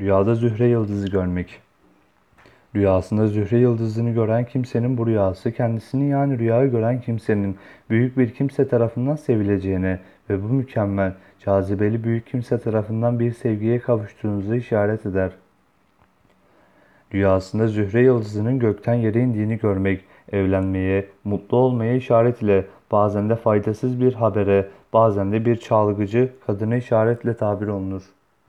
Rüyada zühre yıldızı görmek. Rüyasında zühre yıldızını gören kimsenin bu rüyası kendisini yani rüyayı gören kimsenin büyük bir kimse tarafından sevileceğine ve bu mükemmel, cazibeli büyük kimse tarafından bir sevgiye kavuştuğunuzu işaret eder. Rüyasında zühre yıldızının gökten yere indiğini görmek, evlenmeye, mutlu olmaya işaret ile bazen de faydasız bir habere, bazen de bir çalgıcı kadına işaretle tabir olunur.